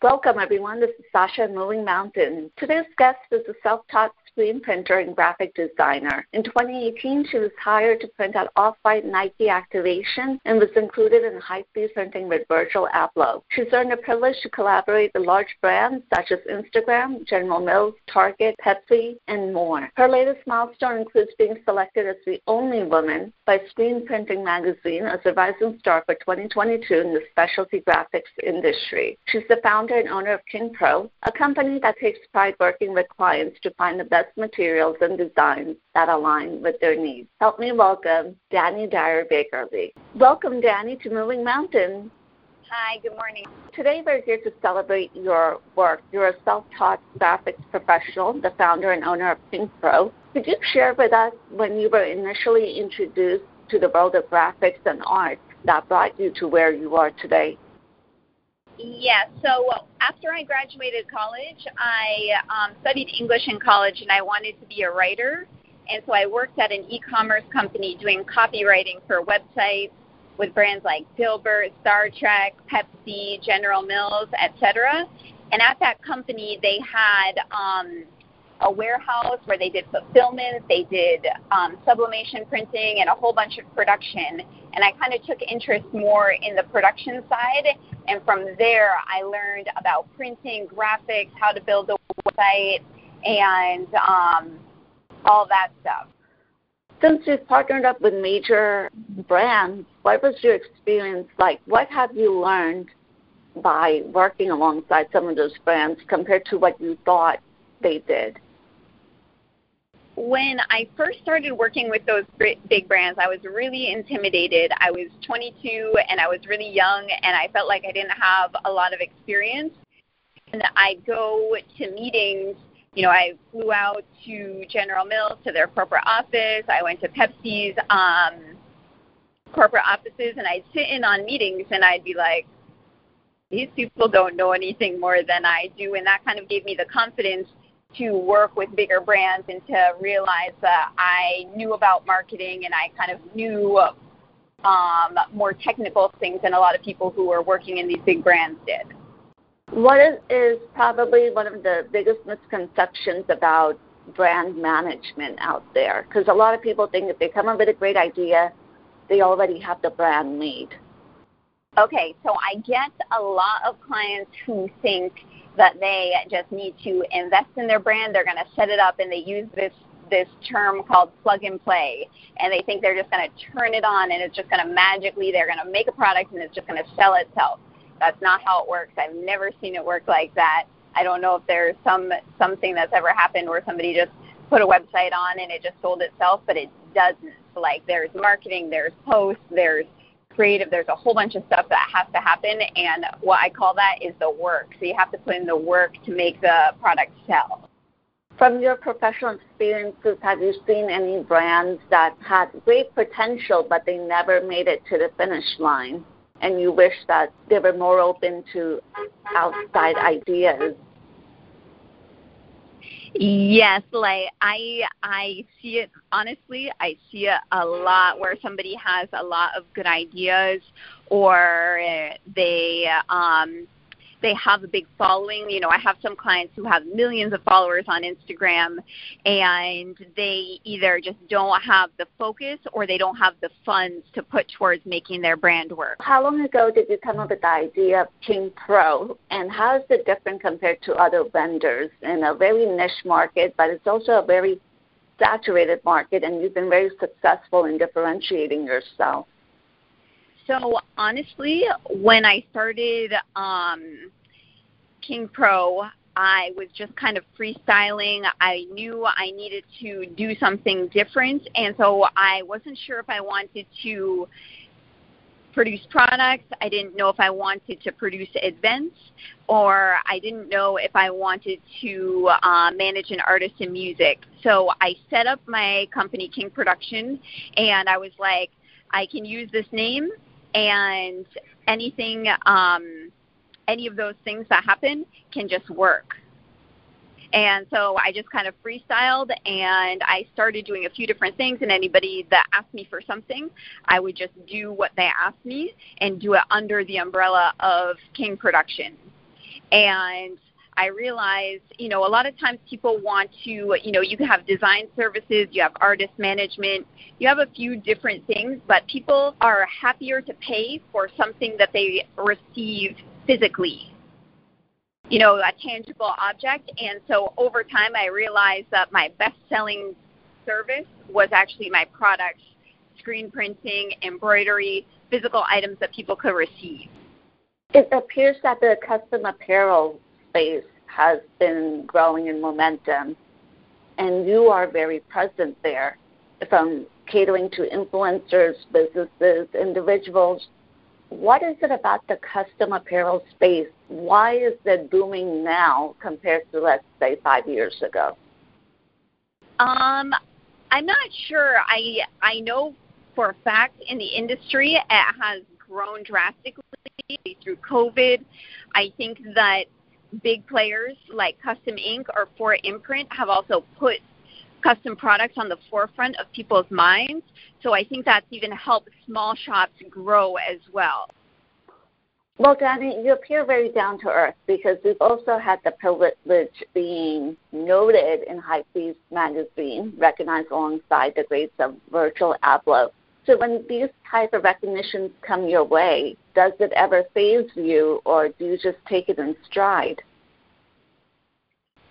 Welcome, everyone. This is Sasha at Moving Mountain. Today's guest is a self taught screen printer and graphic designer. In 2018, she was hired to print out off white Nike activation and was included in Hypebeast printing with Virgil Abloh. She's earned the privilege to collaborate with large brands such as Instagram, General Mills, Target, Pepsi, and more. Her latest milestone includes being selected as the only woman by Screen Printing Magazine as a rising star for 2022 in the specialty graphics industry. She's the founder and owner of King Pro, a company that takes pride working with clients to find the best materials and designs that align with their needs. Help me welcome Dani Diarbakerly. Welcome, Dani, to Moving Mountain. Hi, good morning. Today we're here to celebrate your work. You're a self-taught graphics professional, the founder and owner of King Pro. Could you share with us when you were initially introduced to the world of graphics and art that brought you to where you are today? Yeah, so after I graduated college, I um, studied English in college and I wanted to be a writer. And so I worked at an e commerce company doing copywriting for websites with brands like Dilbert, Star Trek, Pepsi, General Mills, etc. And at that company, they had um, a warehouse where they did fulfillment, they did um, sublimation printing, and a whole bunch of production. And I kind of took interest more in the production side. And from there, I learned about printing, graphics, how to build a website, and um, all that stuff. Since you've partnered up with major brands, what was your experience like? What have you learned by working alongside some of those brands compared to what you thought they did? When I first started working with those big brands, I was really intimidated. I was 22 and I was really young, and I felt like I didn't have a lot of experience. And I go to meetings. You know, I flew out to General Mills to their corporate office. I went to Pepsi's um, corporate offices, and I'd sit in on meetings, and I'd be like, "These people don't know anything more than I do," and that kind of gave me the confidence to work with bigger brands and to realize that I knew about marketing and I kind of knew um, more technical things than a lot of people who were working in these big brands did. What is, is probably one of the biggest misconceptions about brand management out there? Because a lot of people think if they come up with a great idea, they already have the brand made. Okay, so I get a lot of clients who think that they just need to invest in their brand. They're going to set it up, and they use this this term called plug and play, and they think they're just going to turn it on, and it's just going to magically they're going to make a product, and it's just going to sell itself. That's not how it works. I've never seen it work like that. I don't know if there's some something that's ever happened where somebody just put a website on and it just sold itself, but it doesn't. Like there's marketing, there's posts, there's creative. There's a whole bunch of stuff that has to happen, and what I call that is the work. So you have to put in the work to make the product sell. From your professional experiences, have you seen any brands that had great potential but they never made it to the finish line? And you wish that they were more open to outside ideas Yes, like I I see it honestly, I see it a lot where somebody has a lot of good ideas or they um they have a big following. You know, I have some clients who have millions of followers on Instagram and they either just don't have the focus or they don't have the funds to put towards making their brand work. How long ago did you come up with the idea of King Pro and how is it different compared to other vendors in a very niche market, but it's also a very saturated market and you've been very successful in differentiating yourself? So honestly, when I started um, King Pro, I was just kind of freestyling. I knew I needed to do something different, and so I wasn't sure if I wanted to produce products. I didn't know if I wanted to produce events, or I didn't know if I wanted to uh, manage an artist in music. So I set up my company, King Production, and I was like, I can use this name, and anything, um, any of those things that happen can just work. And so I just kind of freestyled and I started doing a few different things. And anybody that asked me for something, I would just do what they asked me and do it under the umbrella of King Production. And I realized, you know, a lot of times people want to, you know, you can have design services, you have artist management, you have a few different things, but people are happier to pay for something that they receive physically you know, a tangible object. And so over time, I realized that my best selling service was actually my products, screen printing, embroidery, physical items that people could receive. It appears that the custom apparel space has been growing in momentum, and you are very present there from catering to influencers, businesses, individuals, what is it about the custom apparel space? Why is it booming now compared to, let's say, five years ago? Um, I'm not sure. I I know for a fact in the industry it has grown drastically through COVID. I think that big players like Custom Ink or 4imprint have also put custom products on the forefront of people's minds. So I think that's even helped small shops grow as well. Well, Dani, you appear very down to earth because we've also had the privilege being noted in Hypebeast magazine, recognized alongside the greats of Virgil Abloh. So when these type of recognitions come your way, does it ever faze you or do you just take it in stride?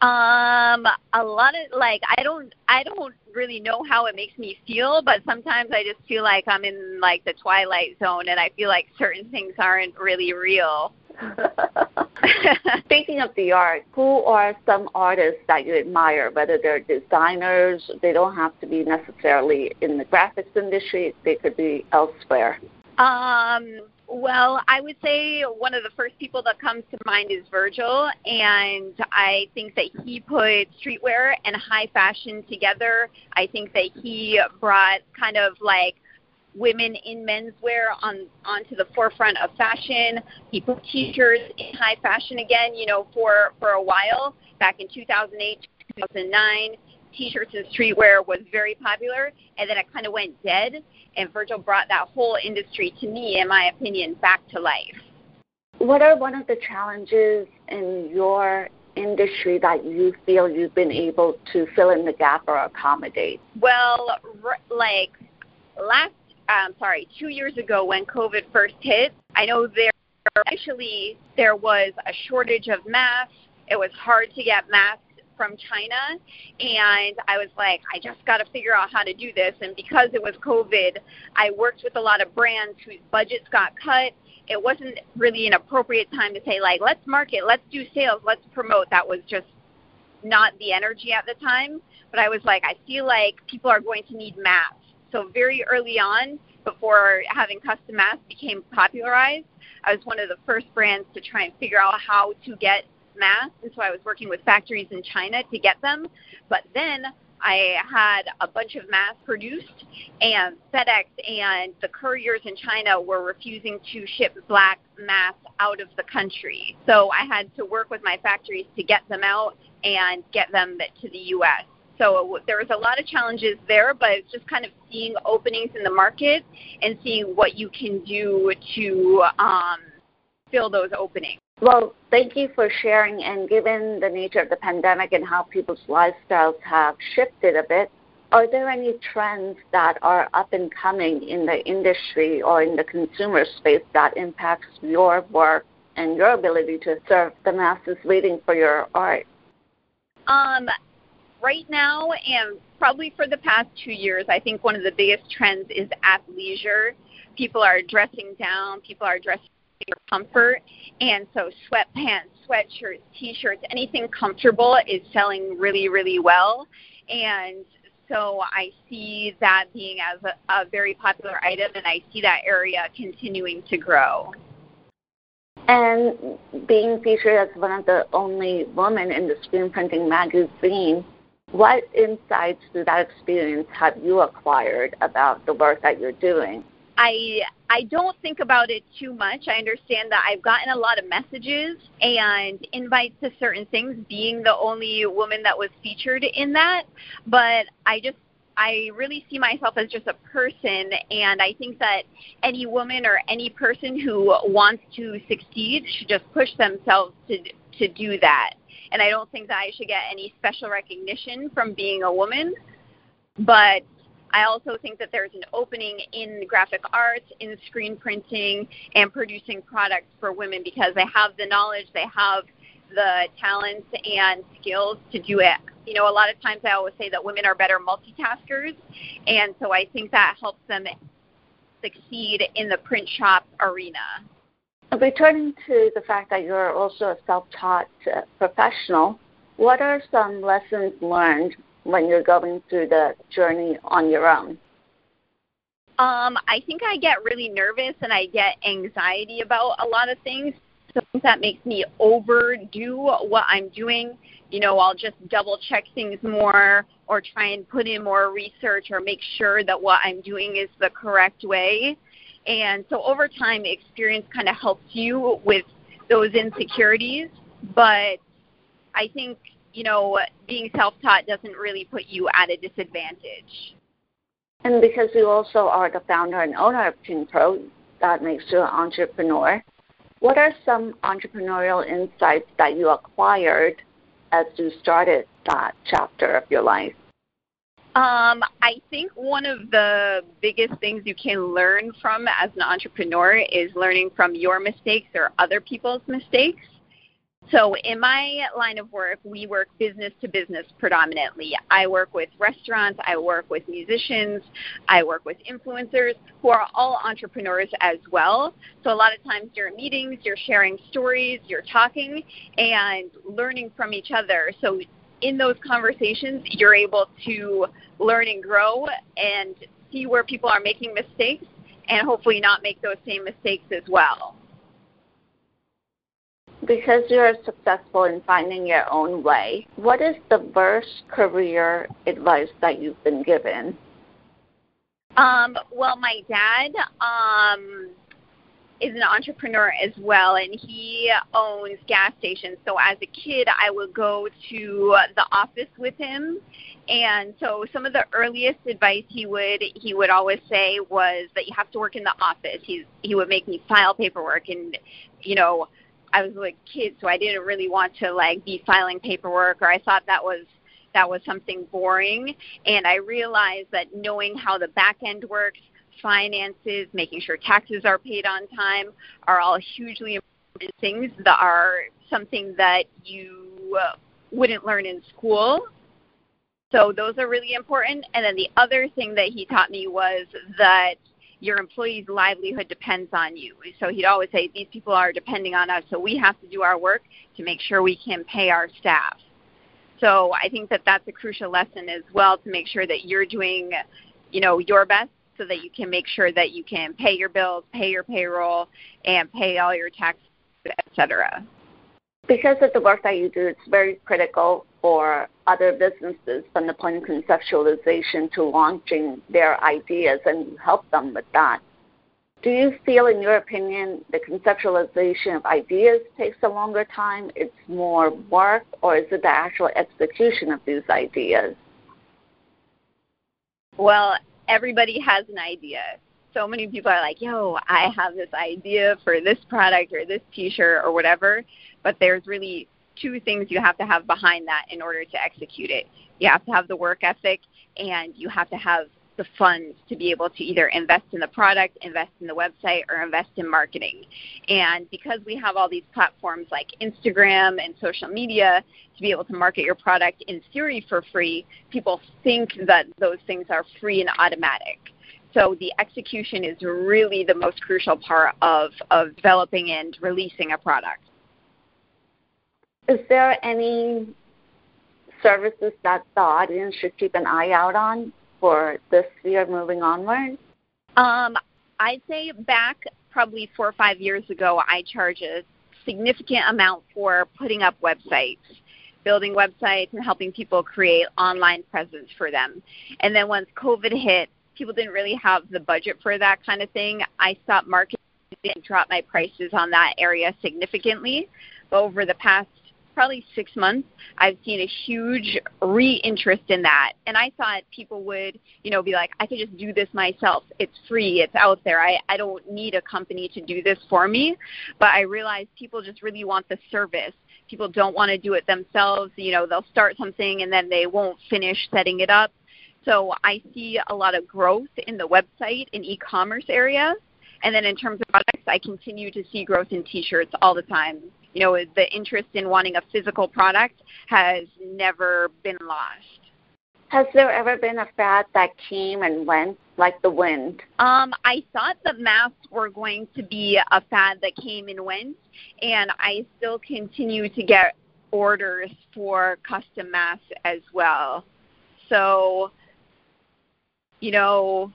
Um, a lot of like I don't I don't really know how it makes me feel, but sometimes I just feel like I'm in like the twilight zone and I feel like certain things aren't really real. Speaking of the art, who are some artists that you admire, whether they're designers, they don't have to be necessarily in the graphics industry, they could be elsewhere. Um well, I would say one of the first people that comes to mind is Virgil, and I think that he put streetwear and high fashion together. I think that he brought kind of like women in menswear on onto the forefront of fashion. He put t-shirts in high fashion again, you know, for for a while back in 2008, 2009 t-shirts and streetwear was very popular, and then it kind of went dead. And Virgil brought that whole industry, to me, in my opinion, back to life. What are one of the challenges in your industry that you feel you've been able to fill in the gap or accommodate? Well, like last, um, sorry, two years ago when COVID first hit, I know there actually there was a shortage of masks. It was hard to get masks from China, and I was like, I just got to figure out how to do this. And because it was COVID, I worked with a lot of brands whose budgets got cut. It wasn't really an appropriate time to say like, let's market, let's do sales, let's promote. That was just not the energy at the time. But I was like, I feel like people are going to need masks. So very early on, before having custom masks became popularized, I was one of the first brands to try and figure out how to get masks, and so I was working with factories in China to get them. But then I had a bunch of masks produced, and FedEx and the couriers in China were refusing to ship black masks out of the country. So I had to work with my factories to get them out and get them to the U.S. So there was a lot of challenges there, but it's just kind of seeing openings in the market and seeing what you can do to um, fill those openings. Well, thank you for sharing. And given the nature of the pandemic and how people's lifestyles have shifted a bit, are there any trends that are up and coming in the industry or in the consumer space that impacts your work and your ability to serve the masses waiting for your art? Um, right now, and probably for the past two years, I think one of the biggest trends is athleisure. People are dressing down. People are dressing for comfort. And so sweatpants, sweatshirts, t-shirts, anything comfortable is selling really, really well. And so I see that being as a, a very popular item, and I see that area continuing to grow. And being featured as one of the only women in the screen printing magazine, what insights through that experience have you acquired about the work that you're doing? I I don't think about it too much. I understand that I've gotten a lot of messages and invites to certain things being the only woman that was featured in that, but I just I really see myself as just a person and I think that any woman or any person who wants to succeed should just push themselves to to do that. And I don't think that I should get any special recognition from being a woman, but I also think that there's an opening in graphic arts, in screen printing, and producing products for women because they have the knowledge, they have the talents and skills to do it. You know, a lot of times I always say that women are better multitaskers, and so I think that helps them succeed in the print shop arena. Returning to the fact that you're also a self taught uh, professional, what are some lessons learned when you're going through the journey on your own? Um, I think I get really nervous and I get anxiety about a lot of things. Something that makes me overdo what I'm doing. You know, I'll just double check things more or try and put in more research or make sure that what I'm doing is the correct way. And so over time, experience kind of helps you with those insecurities. But I think you know, being self-taught doesn't really put you at a disadvantage. And because you also are the founder and owner of Pro, that makes you an entrepreneur. What are some entrepreneurial insights that you acquired as you started that chapter of your life? Um, I think one of the biggest things you can learn from as an entrepreneur is learning from your mistakes or other people's mistakes. So, in my line of work, we work business to business predominantly. I work with restaurants, I work with musicians, I work with influencers who are all entrepreneurs as well. So, a lot of times during meetings, you're sharing stories, you're talking, and learning from each other. So, in those conversations, you're able to learn and grow and see where people are making mistakes and hopefully not make those same mistakes as well because you're successful in finding your own way, what is the worst career advice that you've been given? Um, well, my dad um, is an entrepreneur as well, and he owns gas stations. So as a kid, I would go to the office with him, and so some of the earliest advice he would he would always say was that you have to work in the office. He's he would make me file paperwork and you know I was like a kid, so I didn't really want to like be filing paperwork, or I thought that was that was something boring. And I realized that knowing how the back end works, finances, making sure taxes are paid on time, are all hugely important things that are something that you uh, wouldn't learn in school. So those are really important. And then the other thing that he taught me was that your employee's livelihood depends on you. So he'd always say, These people are depending on us, so we have to do our work to make sure we can pay our staff. So I think that that's a crucial lesson as well to make sure that you're doing, you know, your best so that you can make sure that you can pay your bills, pay your payroll, and pay all your taxes, etc. Because of the work that you do, it's very critical for other businesses from the point of conceptualization to launching their ideas and help them with that. Do you feel, in your opinion, the conceptualization of ideas takes a longer time, it's more work, or is it the actual execution of these ideas? Well, everybody has an idea. So many people are like, yo, I have this idea for this product or this t shirt or whatever, but there's really two things you have to have behind that in order to execute it. You have to have the work ethic and you have to have the funds to be able to either invest in the product, invest in the website, or invest in marketing. And because we have all these platforms like Instagram and social media to be able to market your product in theory for free, people think that those things are free and automatic. So the execution is really the most crucial part of, of developing and releasing a product. Is there any services that the audience should keep an eye out on for this year moving onward? Um, I'd say back probably four or five years ago, I charge a significant amount for putting up websites, building websites, and helping people create online presence for them. And then once COVID hit, people didn't really have the budget for that kind of thing. I stopped marketing and dropped my prices on that area significantly. But over the past probably six months, I've seen a huge re-interest in that. And I thought people would, you know, be like, I could just do this myself. It's free. It's out there. I, I don't need a company to do this for me. But I realized people just really want the service. People don't want to do it themselves. You know, they'll start something and then they won't finish setting it up. So I see a lot of growth in the website and e-commerce area. And then in terms of products, I continue to see growth in t-shirts all the time you know, the interest in wanting a physical product has never been lost. Has there ever been a fad that came and went like the wind? Um, I thought the masks were going to be a fad that came and went, and I still continue to get orders for custom masks as well. So, you know,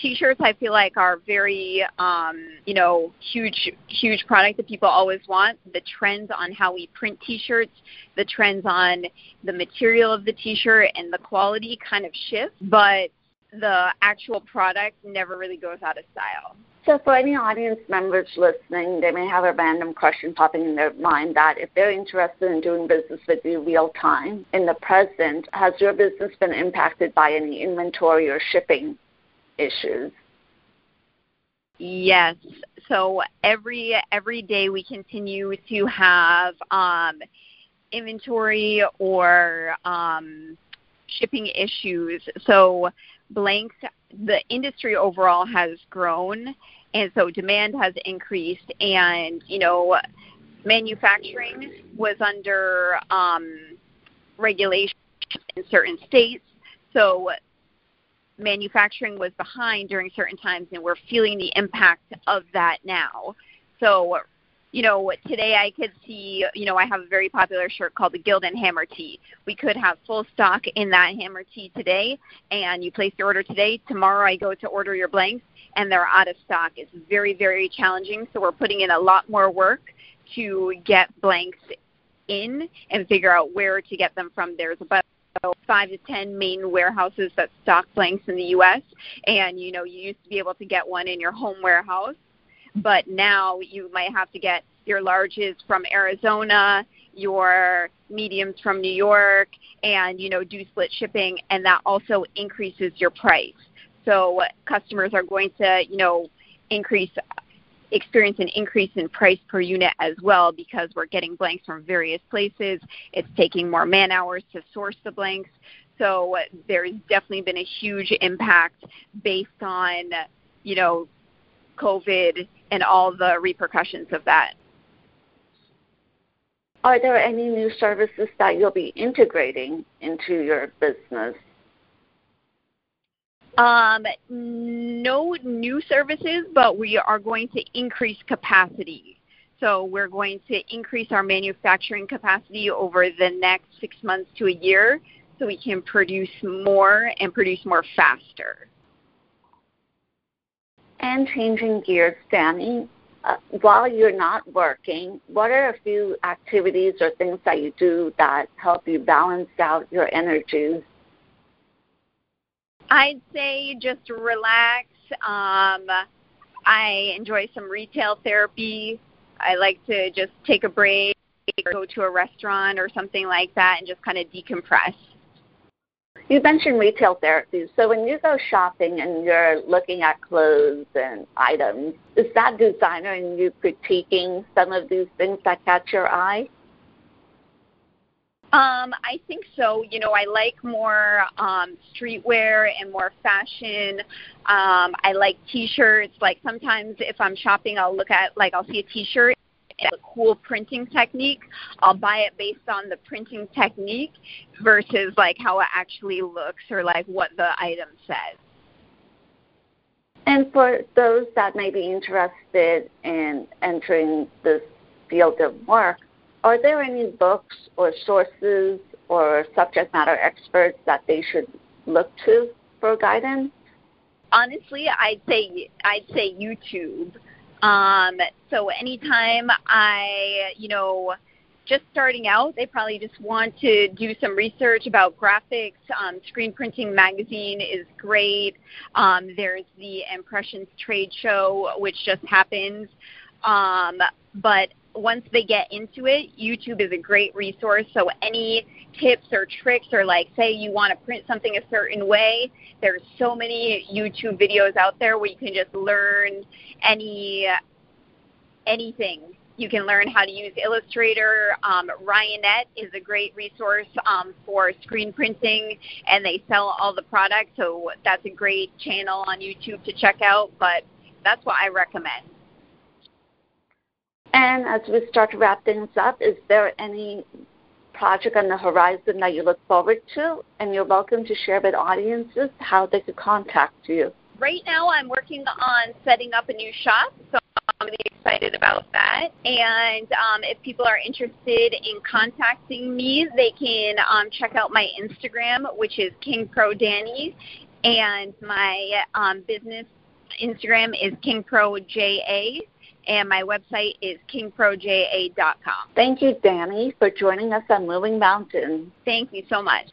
t-shirts I feel like are very um, you know huge huge product that people always want. The trends on how we print t-shirts, the trends on the material of the t-shirt and the quality kind of shift, but the actual product never really goes out of style. So, for any audience members listening, they may have a random question popping in their mind that if they're interested in doing business with you real time in the present, has your business been impacted by any inventory or shipping issues. Yes. So every every day we continue to have um, inventory or um, shipping issues. So blanks, the industry overall has grown, and so demand has increased, and you know, manufacturing was under um, regulation in certain states. So manufacturing was behind during certain times, and we're feeling the impact of that now. So, you know, today I could see, you know, I have a very popular shirt called the Gildan Hammer Tee. We could have full stock in that Hammer Tee today, and you place your order today. Tomorrow I go to order your blanks, and they're out of stock. It's very, very challenging. So we're putting in a lot more work to get blanks in and figure out where to get them from. There's about five to ten main warehouses that stock blanks in the U.S. And you know, you used to be able to get one in your home warehouse, but now you might have to get your larges from Arizona, your mediums from New York, and you know, do split shipping, and that also increases your price. So customers are going to, you know, increase experience an increase in price per unit as well because we're getting blanks from various places. It's taking more man hours to source the blanks. So there's definitely been a huge impact based on, you know, COVID and all the repercussions of that. Are there any new services that you'll be integrating into your business? Um, no new services, but we are going to increase capacity. So we're going to increase our manufacturing capacity over the next six months to a year so we can produce more and produce more faster. And changing gears, Dani, uh, while you're not working, what are a few activities or things that you do that help you balance out your energies I'd say just relax. Um, I enjoy some retail therapy. I like to just take a break or go to a restaurant or something like that and just kind of decompress. You mentioned retail therapy. So when you go shopping and you're looking at clothes and items, is that designer and you critiquing some of these things that catch your eye? Um, I think so. You know, I like more um, streetwear and more fashion. Um, I like T-shirts. Like sometimes if I'm shopping, I'll look at like I'll see a T-shirt a cool printing technique. I'll buy it based on the printing technique versus like how it actually looks or like what the item says. And for those that may be interested in entering this field of work, are there any books or sources or subject matter experts that they should look to for guidance? Honestly, I'd say I'd say YouTube. Um, so anytime I, you know, just starting out, they probably just want to do some research about graphics. Um, Screen Printing Magazine is great. Um, there's the Impressions Trade Show, which just happens. Um, but once they get into it, YouTube is a great resource. So any tips or tricks or like say you want to print something a certain way, there's so many YouTube videos out there where you can just learn any anything you can learn how to use Illustrator. Um, is a great resource um, for screen printing, and they sell all the products, so that's a great channel on YouTube to check out. But that's what I recommend. And as we start to wrap things up, is there any project on the horizon that you look forward to? And you're welcome to share with audiences how they could contact you. Right now, I'm working on setting up a new shop, so I'm really excited about that. And um, if people are interested in contacting me, they can um, check out my Instagram, which is King Pro Dani, and my um, business Instagram is King Pro JA and my website is kingproja.com. Thank you, Dani, for joining us on Moving Mountain. Thank you so much.